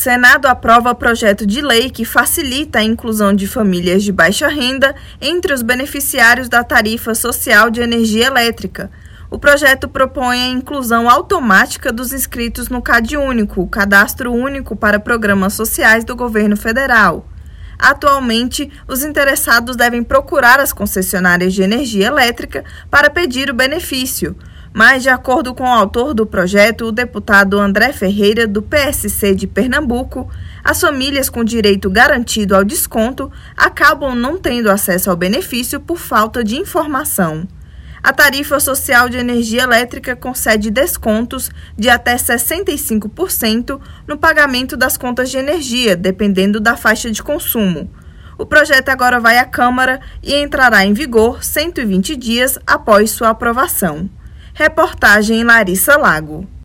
Senado aprova projeto de lei que facilita a inclusão de famílias de baixa renda entre os beneficiários da tarifa social de energia elétrica. O projeto propõe a inclusão automática dos inscritos no CAD Único, o Cadastro Único para Programas Sociais do Governo Federal. Atualmente, os interessados devem procurar as concessionárias de energia elétrica para pedir o benefício. Mas, de acordo com o autor do projeto, o deputado André Ferreira, do PSC de Pernambuco, as famílias com direito garantido ao desconto acabam não tendo acesso ao benefício por falta de informação. A tarifa social de energia elétrica concede descontos de até 65% no pagamento das contas de energia, dependendo da faixa de consumo. O projeto agora vai à Câmara e entrará em vigor 120 dias após sua aprovação. Reportagem Larissa Lago.